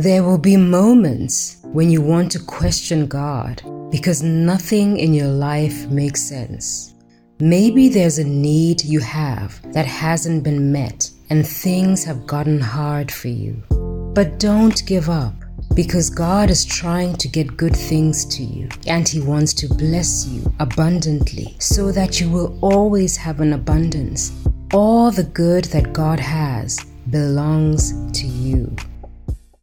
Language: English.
There will be moments when you want to question God because nothing in your life makes sense. Maybe there's a need you have that hasn't been met and things have gotten hard for you. But don't give up because God is trying to get good things to you and He wants to bless you abundantly so that you will always have an abundance. All the good that God has belongs to you.